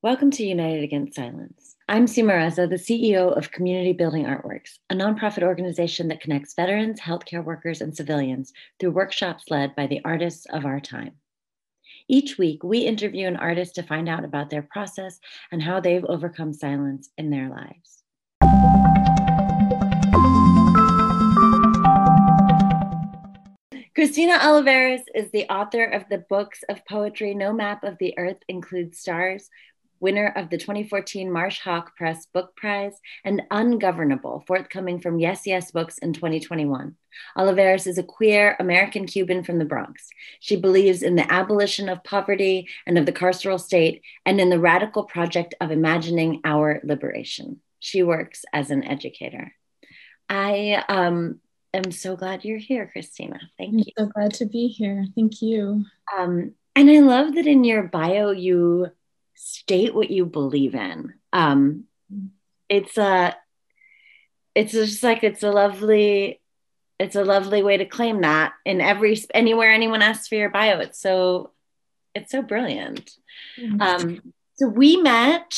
Welcome to United Against Silence. I'm Seema Reza, the CEO of Community Building Artworks, a nonprofit organization that connects veterans, healthcare workers, and civilians through workshops led by the artists of our time. Each week, we interview an artist to find out about their process and how they've overcome silence in their lives. Christina Olivares is the author of the books of poetry No Map of the Earth Includes Stars, winner of the 2014 Marsh Hawk Press Book Prize, and Ungovernable, forthcoming from Yes Yes Books in 2021. Olivares is a queer American Cuban from the Bronx. She believes in the abolition of poverty and of the carceral state, and in the radical project of imagining our liberation. She works as an educator. I um, am so glad you're here, Christina. Thank I'm you. So glad to be here. Thank you. Um, and I love that in your bio you state what you believe in. Um, it's a, it's just like it's a lovely, it's a lovely way to claim that in every anywhere anyone asks for your bio. It's so, it's so brilliant. Um, so we met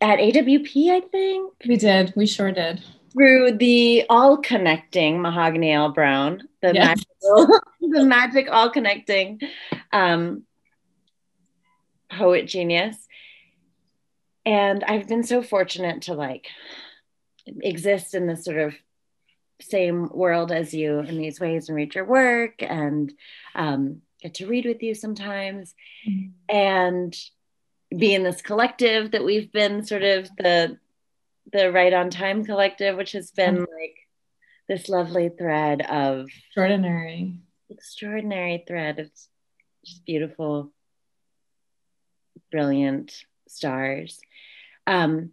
at AWP, I think. We did. We sure did. Through the all connecting Mahogany L. Browne, the Yes. magical, the magic all connecting um, poet genius. And I've been so fortunate to like exist in this sort of same world as you in these ways and read your work and um, get to read with you sometimes. And be in this collective that we've been sort of the the right on time collective which has been like this lovely thread of Extraordinary. extraordinary thread. Of just beautiful brilliant stars. Um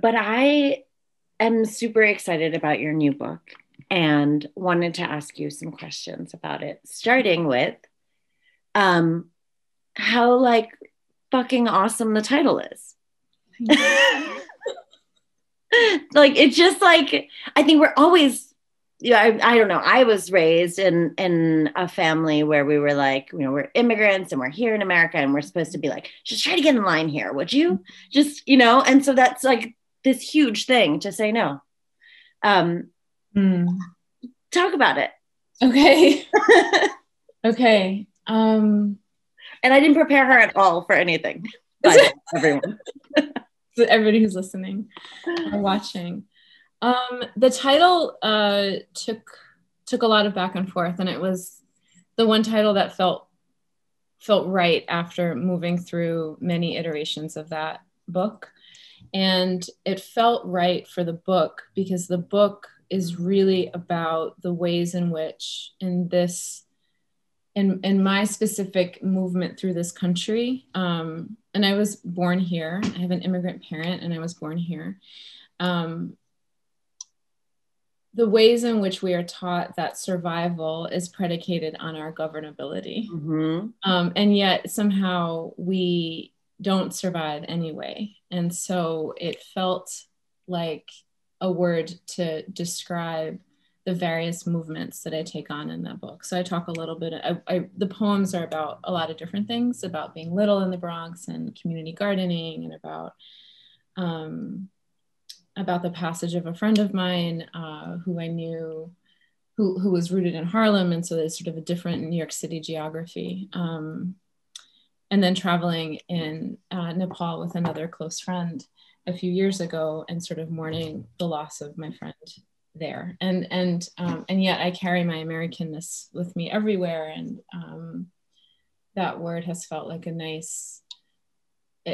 but i am super excited about your new book and wanted to ask you some questions about it starting with um how like fucking awesome the title is. Like it's just like i think we're always yeah I, I don't know i was raised in in a family where we were like you know we're immigrants and we're here in america and we're supposed to be like just try to get in line here would you just you know and so that's like this huge thing to say no um Hmm. talk about it Okay. okay. Um, and i didn't prepare her at all for anything Bye, everyone so everybody who's listening or watching. Um, the title uh, took took a lot of back and forth, and it was the one title that felt felt right after moving through many iterations of that book. And it felt right for the book because the book is really about the ways in which, in this, in, in my specific movement through this country, um, and I was born here. I have an immigrant parent, and I was born here. Um, the ways in which we are taught that survival is predicated on our governability. Mhm. Um, and yet somehow we don't survive anyway. And so it felt like a word to describe the various movements that I take on in that book. So I talk a little bit, I, I, the poems are about a lot of different things about being little in the Bronx and community gardening and about um, about the passage of a friend of mine uh, who I knew who, who was rooted in Harlem. And so there's sort of a different New York City geography. Um, and then traveling in uh, Nepal with another close friend a few years ago and sort of mourning the loss of my friend there. And, and, um, and yet I carry my Americanness with me everywhere. And um, that word has felt like a nice,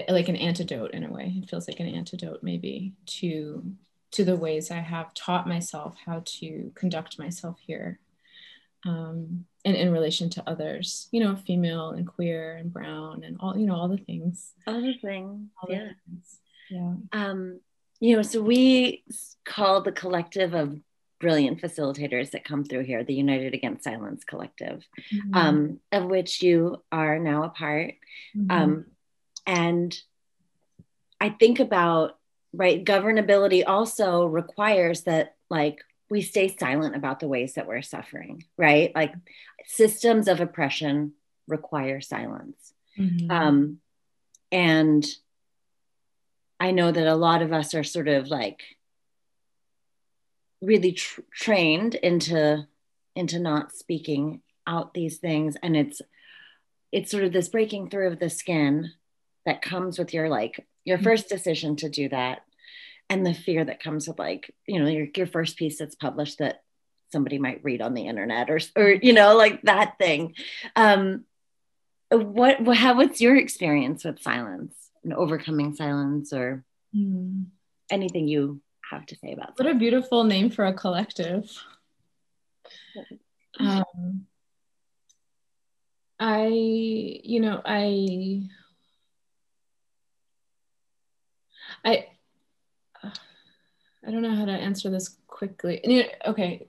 like an antidote in a way. It feels like an antidote maybe to to the ways I have taught myself how to conduct myself here. Um, and in relation to others, you know, female and queer and brown and all, you know, all the things. other things All the things. Yeah. um, you know, so we call the collective of brilliant facilitators that come through here the United Against Silence Collective, Mhm. um, of which you are now a part. Mhm. Um, and I think about, right, governability also requires that, like, we stay silent about the ways that we're suffering, right? Like, systems of oppression require silence. Mm-hmm. Um, and I know that a lot of us are sort of like really tr- trained into into not speaking out these things and it's it's sort of this breaking through of the skin that comes with your like your mm-hmm. first decision to do that and the fear that comes with like you know your, your first piece that's published that somebody might read on the internet or or you know like that thing um what how what's your experience with silence and overcoming silence or mm. anything you have to say about what a beautiful name for a collective um, i you know i i i don't know how to answer this quickly. Okay.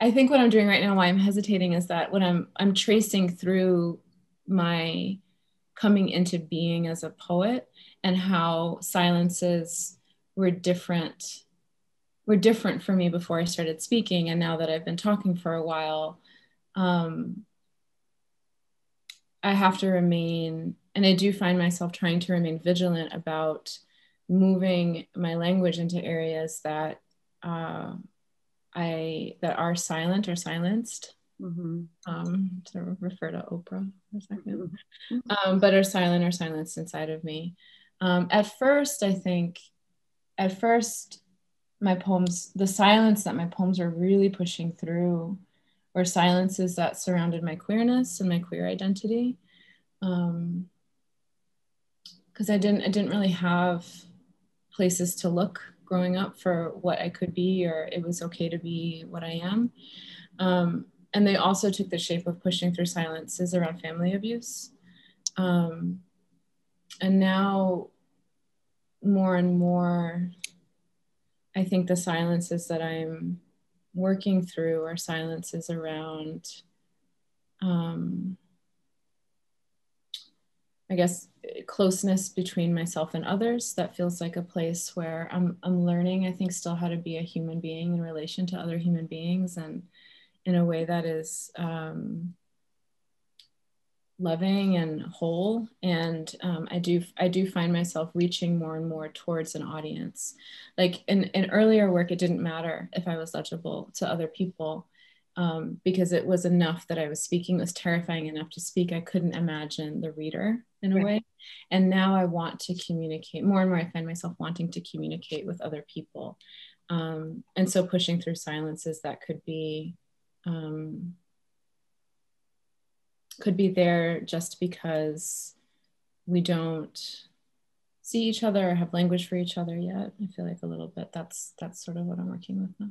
I think what i'm doing right now why i'm hesitating is that when i'm i'm tracing through my coming into being as a poet and how silences were different were different for me before I started speaking. And now that I've been talking for a while um, I have to remain and I do find myself trying to remain vigilant about moving my language into areas that uh, I that are silent or silenced mm-hmm. um, to refer to Oprah for a 2nd mm-hmm. um, but are silent or silenced inside of me. Um, at first, I think, at first, my poems, the silence that my poems were really pushing through were silences that surrounded my queerness and my queer identity. Because um, I didn't, I didn't really have places to look growing up for what I could be, or it was okay to be what I am. Um, and they also took the shape of pushing through silences around family abuse. Um, and now, more and more, I think the silences that I'm working through are silences around, um, I guess, closeness between myself and others. That feels like a place where I'm, I'm learning, I think, still how to be a human being in relation to other human beings and in a way that is um, loving and whole. And um, i do i do find myself reaching more and more towards an audience. Like in, in earlier work it didn't matter if i was legible to other people um, because it was enough that i was speaking it was terrifying enough to speak i couldn't imagine the reader in a right. way and now i want to communicate more and more i find myself wanting to communicate with other people um, and so pushing through silences that could be um, could be there just because we don't see each other or have language for each other yet. I feel like a little bit that's that's sort of what I'm working with now.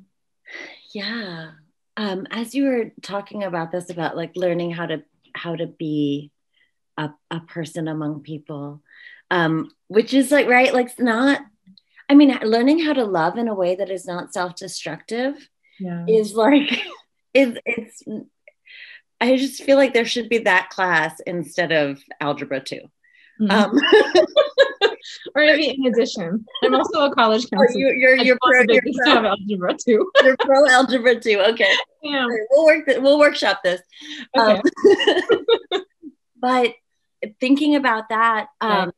Yeah. Um, as you were talking about this, about like learning how to how to be a, a person among people, um, which is like right, like it's not. I mean, learning how to love in a way that is not self-destructive yeah. is like is it's I just feel like there should be that class instead of algebra 2 mm-hmm. um, or maybe in addition, I'm also a college counselor. Oh, you, you're you're pro, you're pro algebra too. you're pro algebra too. Okay, yeah. We'll work. The, we'll workshop this. Okay. Um, but thinking about that, um,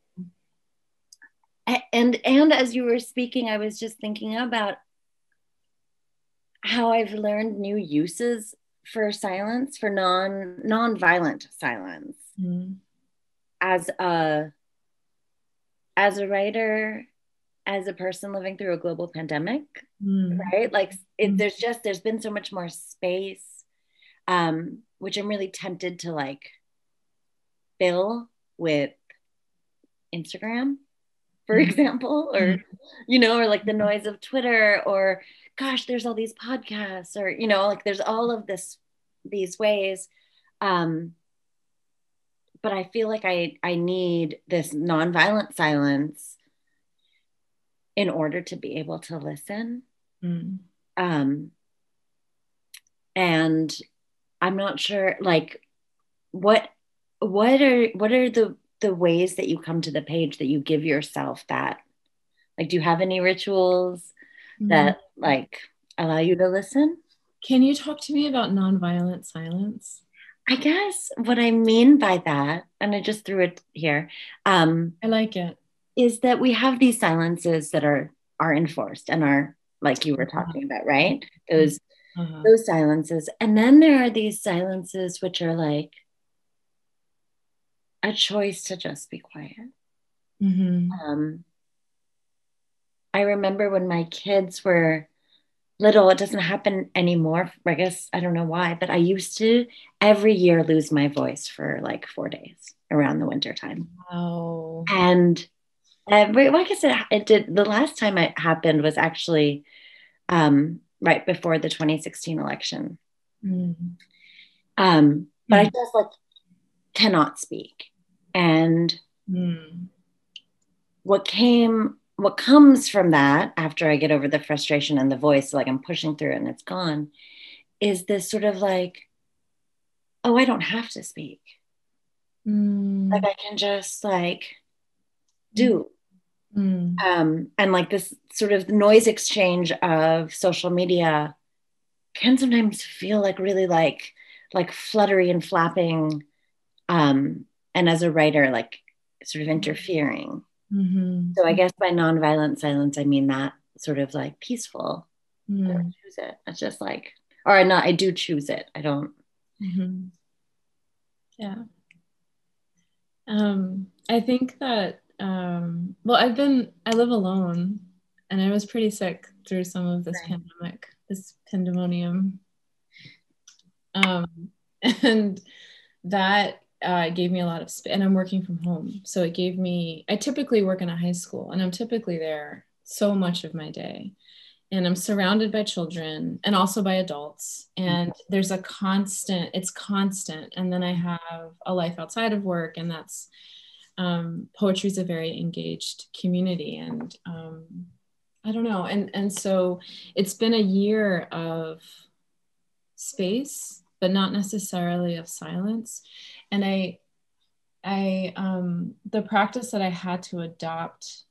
and and as you were speaking, I was just thinking about how I've learned new uses for silence, for non non-violent silence. Mm. As a as a writer, as a person living through a global pandemic, mm. right? Like it, mm. there's just there's been so much more space, um, which I'm really tempted to like fill with Instagram, for mm. example, or mm. you know, or like the noise of Twitter or gosh there's all these podcasts or you know like there's all of this these ways um but i feel like i i need this nonviolent silence in order to be able to listen mm. um and i'm not sure like what what are what are the the ways that you come to the page that you give yourself that like do you have any rituals mm-hmm. that like allow you to listen. Can you talk to me about nonviolent silence? I guess what I mean by that, and I just threw it here, um, I like it. is that we have these silences that are are enforced and are like you were talking about, right? Those Uh-huh. those silences, and then there are these silences which are like a choice to just be quiet. Mhm. Um, I remember when my kids were little, it doesn't happen anymore. I guess I don't know why, but I used to every year lose my voice for like four days around the winter time. Wow. And every, like I said, it did. The last time it happened was actually um, right before the 2016 election. Mm. Um, but I just like cannot speak. And Mm. what came what comes from that after i get over the frustration and the voice like i'm pushing through it and it's gone is this sort of like oh i don't have to speak. Mm. like i can just like do. Mm. um and like this sort of noise exchange of social media can sometimes feel like really like like fluttery and flapping um and as a writer like sort of interfering Mhm. So I guess by nonviolent silence, I mean that sort of like peaceful. I Mm. don't choose it. It's just like, or not, I do choose it. I don't. Mhm. Yeah. Um, I think that um, well, I've been I live alone, and I was pretty sick through some of this Right. pandemic, this pandemonium, um, and that uh, gave me a lot of space. And I'm working from home, so it gave me. I typically work in a high school, and I'm typically there so much of my day and I'm surrounded by children and also by adults. And there's a constant, it's constant. And then I have a life outside of work, and that's um, poetry is a very engaged community. And um, I don't know. And, and so it's been a year of space, but not necessarily of silence. And I, I, um, the practice that I had to adopt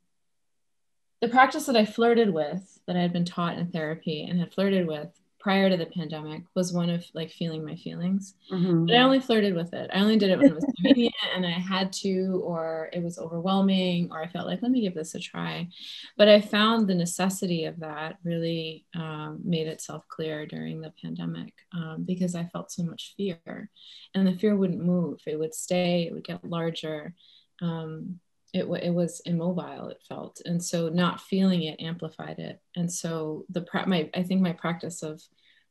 the practice that I flirted with, that I had been taught in therapy and had flirted with prior to the pandemic, was one of like feeling my feelings. Mhm. But I only flirted with it. I only did it when it was convenient and I had to, or it was overwhelming, or I felt like, let me give this a try. But I found the necessity of that really um, made itself clear during the pandemic um, because I felt so much fear. And the fear wouldn't move, it would stay, it would get larger. Um, it, it was immobile it felt. And so not feeling it amplified it. And so the my i think my practice of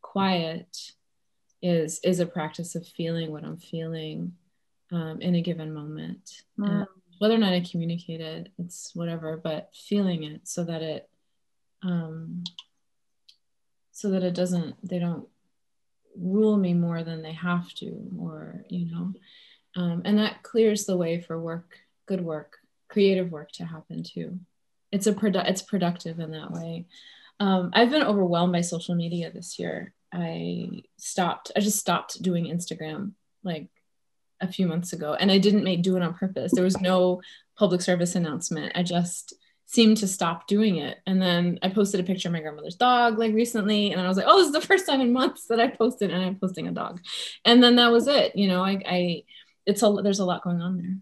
quiet is is a practice of feeling what i'm feeling um, in a given moment. Mm. Whether or not i communicate it it's whatever but feeling it so that it um, so that it doesn't they don't rule me more than they have to or you know. Um, and that clears the way for work good work creative work to happen too. It's a produ- it's productive in that way. Um, i've been overwhelmed by social media this year. I stopped i just stopped doing instagram like a few months ago and i didn't make do it on purpose. There was no public service announcement. I just seemed to stop doing it. And then i posted a picture of my grandmother's dog like recently and i was like oh this is the first time in months that i posted and i'm posting a dog. And then that was it you know i, I it's a there's a lot going on there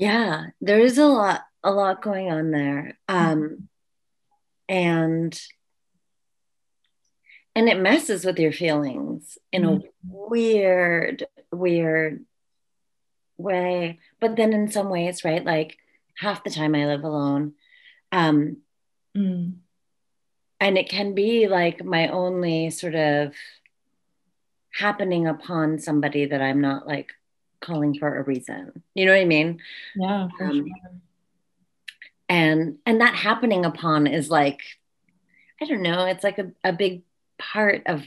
Yeah, there is a lot, a lot going on there. Um, and and it messes with your feelings in a weird, weird way. But then in some ways, right? Like half the time I live alone. Um, Mm. and it can be like my only sort of happening upon somebody that I'm not like calling for a reason. You know what I mean? yeah for Um, sure. and and that happening upon is like i don't know it's like a, a big part of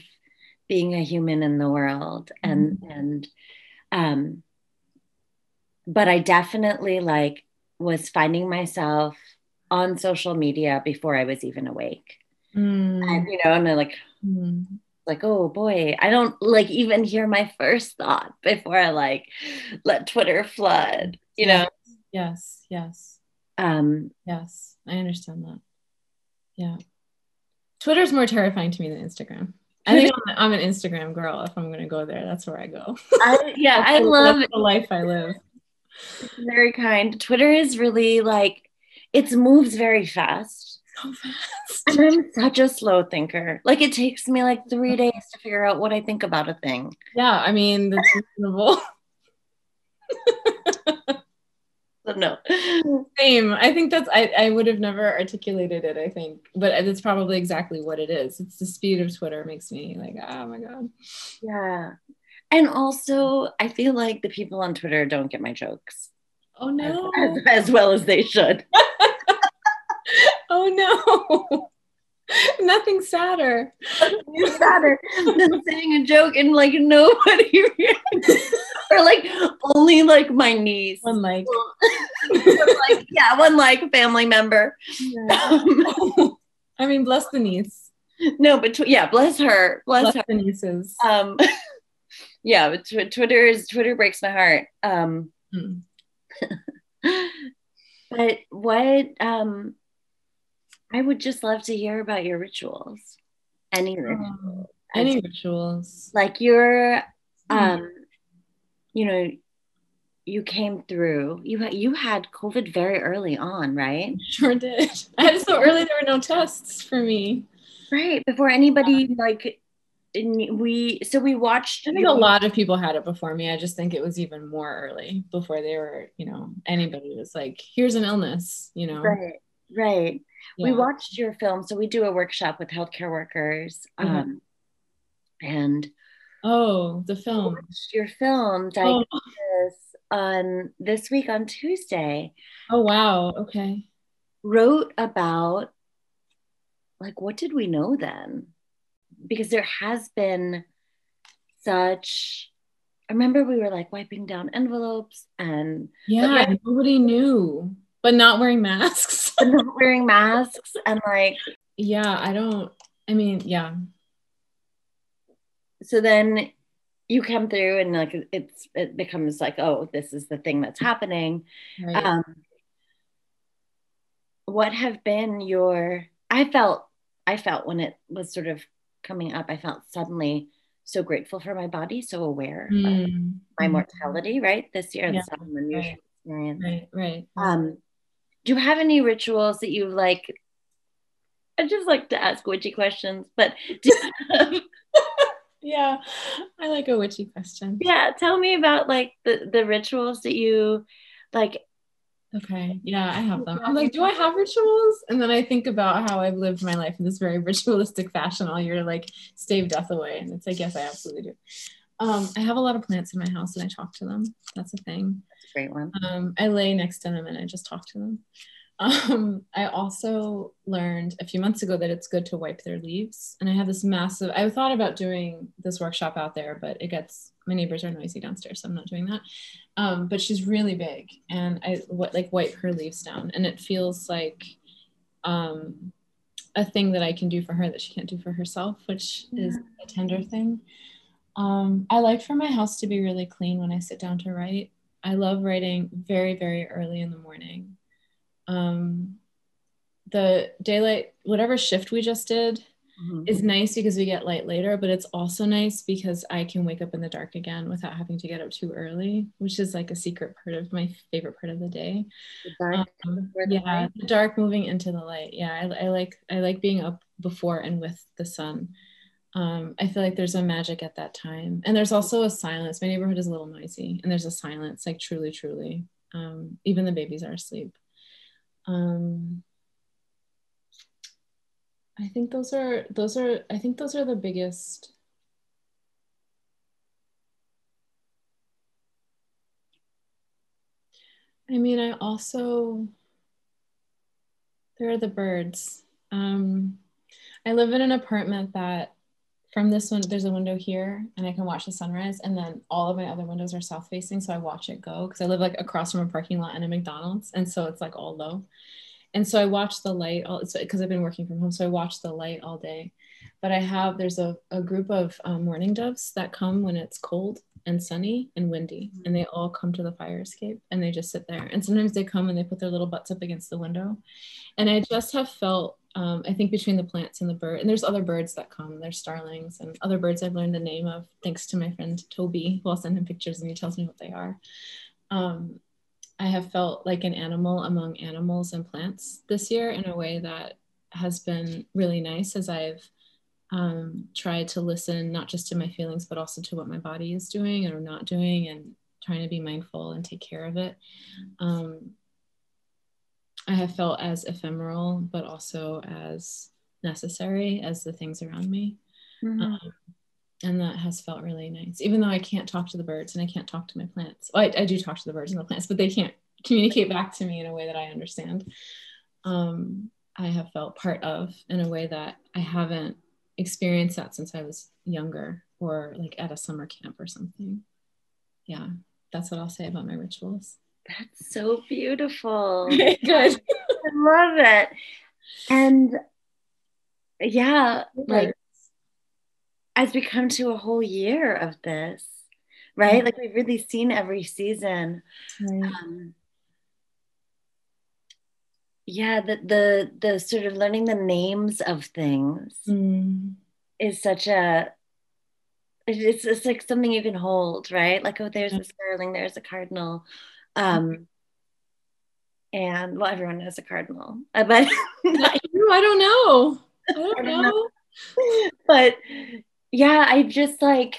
being a human in the world and and um but i definitely like was finding myself on social media before i was even awake Mm. and you know and i like Mm. Like oh boy i don't like even hear my first thought before i like let twitter flood you know yes yes um yes i understand that yeah twitter's more terrifying to me than instagram I think I'm, an Instagram girl. If I'm gonna go there, that's where I go. I, yeah, I love the life I live. Very kind. Twitter is really like it moves very fast. So fast. And I'm such a slow thinker. Like it takes me like three days to figure out what I think about a thing. Yeah, I mean that's reasonable. But no. Same. I think that's I, I would have never articulated it, I think. But it's probably exactly what it is. It's the speed of Twitter makes me like, oh my God. Yeah. And also I feel like the people on Twitter don't get my jokes. Oh no. As, as well as they should. oh no. Nothing sadder. Nothing sadder than saying a joke and like nobody or like only like my niece. One like. like yeah, one like family member. Yeah. Um, I mean, bless the niece. No, but tw- yeah, bless her. Bless, bless her. the nieces. Um, yeah, but tw- Twitter is Twitter breaks my heart. Um, hmm. but what um I would just love to hear about your rituals. Any rituals. Um, any rituals. Like your hmm. um you know you came through. You you had covid very early on right? Sure did. I had so early there were no tests for me. Right before anybody like we so we watched i think a lot of people had it before me. I just think it was even more early before they were you know anybody was like here's an illness you know? Right right yeah. we watched your film so we do a workshop with healthcare workers mm-hmm. um and oh the film your film diagnosis oh. on this week on tuesday oh wow okay wrote about like what did we know then because there has been such I remember we were like wiping down envelopes and yeah, nobody knew, but not wearing masks. but not wearing masks and like yeah, I don't. I mean, yeah. So then you come through and like it's it becomes like oh this is the thing that's happening. Right. Um, what have been your? I felt I felt when it was sort of coming up, I felt suddenly so grateful for my body, so aware mm. of my mm-hmm. mortality, right? This year, yeah. an unusual right. experience. Right, right. Um, do you have any rituals that you like? I just like to ask witchy questions, but yeah, I like a witchy question. Yeah, tell me about like the the rituals that you like Okay. Yeah, I have them. I'm like, do I have rituals? And then I think about how I've lived my life in this very ritualistic fashion all year, like stave death away. And it's like, yes, I absolutely do. Um, I have a lot of plants in my house and I talk to them. That's a thing. Great one. Um, I lay next to them and I just talk to them. Um, I also learned a few months ago that it's good to wipe their leaves. And I have this massive, I thought about doing this workshop out there, but it gets, my neighbors are noisy downstairs, so I'm not doing that. Um, but she's really big and I what, like wipe her leaves down. And it feels like um, a thing that I can do for her that she can't do for herself, which yeah. is a tender thing. Um, I like for my house to be really clean when I sit down to write. I love writing very, very early in the morning um, the daylight, whatever shift we just did, mm-hmm. is nice because we get light later, but it's also nice because I can wake up in the dark again without having to get up too early, which is like a secret part of my favorite part of the day. The dark, um, the yeah, light. the dark moving into the light. Yeah, I, I like I like being up before and with the sun. Um, I feel like there's a magic at that time. And there's also a silence. My neighborhood is a little noisy, and there's a silence, like truly, truly. Um, even the babies are asleep. Um, I think those are those are I think those are the biggest. I mean, I also there are the birds. Um, I live in an apartment that from this one, there's a window here and I can watch the sunrise. And then all of my other windows are south facing. So I watch it go because I live like across from a parking lot and a McDonald's. And so it's like all low. And so I watch the light all because I've been working from home. So I watch the light all day. But I have, there's a, a group of um, doves that come when it's cold and sunny and windy. And they all come to the fire escape and they just sit there. And sometimes they come and they put their little butts up against the window. And I just have felt um, I think between the plants and the bird, and there's other birds that come. There's starlings and other birds I've learned the name of thanks to my friend Toby, who I'll send him pictures and he tells me what they are. Um, I have felt like an animal among animals and plants this year in a way that has been really nice as I've um, tried to listen not just to my feelings, but also to what my body is doing or not doing and trying to be mindful and take care of it. Um, I have felt as ephemeral, but also as necessary as the things around me. Mm-hmm. Um, and that has felt really nice, even though I can't talk to the birds and I can't talk to my plants. Well, I, I do talk to the birds and the plants, but they can't communicate back to me in a way that I understand. Um, I have felt part of in a way that I haven't experienced that since I was younger or like at a summer camp or something. Yeah, that's what I'll say about my rituals. That's so beautiful. Good. I love it. And yeah, like as we come to a whole year of this, right? Mm-hmm. Like we've really seen every season. Right. Um, yeah, the the the sort of learning the names of things mm. is such a it's it's like something you can hold, right? Like, oh, there's a starling, there's a cardinal. Um, and well, everyone knows a cardinal, uh, but I don't know. I don't, know. know. But yeah, I just like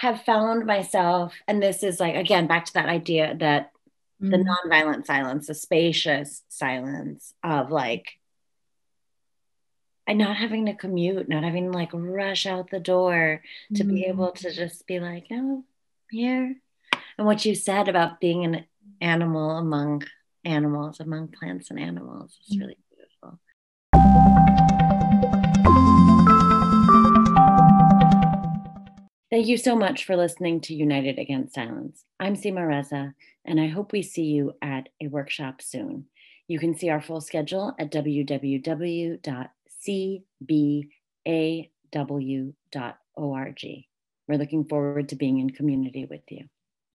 have found myself, and this is like again back to that idea that mm-hmm. the nonviolent silence, the spacious silence of like and not having to commute, not having to like rush out the door to mm-hmm. be able to just be like, oh, here, and what you said about being an animal among animals, among plants and animals is really beautiful. Thank you so much for listening to United Against Silence. I'm Seema Reza, and I hope we see you at a workshop soon. You can see our full schedule at www.cbaw.org. We're looking forward to being in community with you.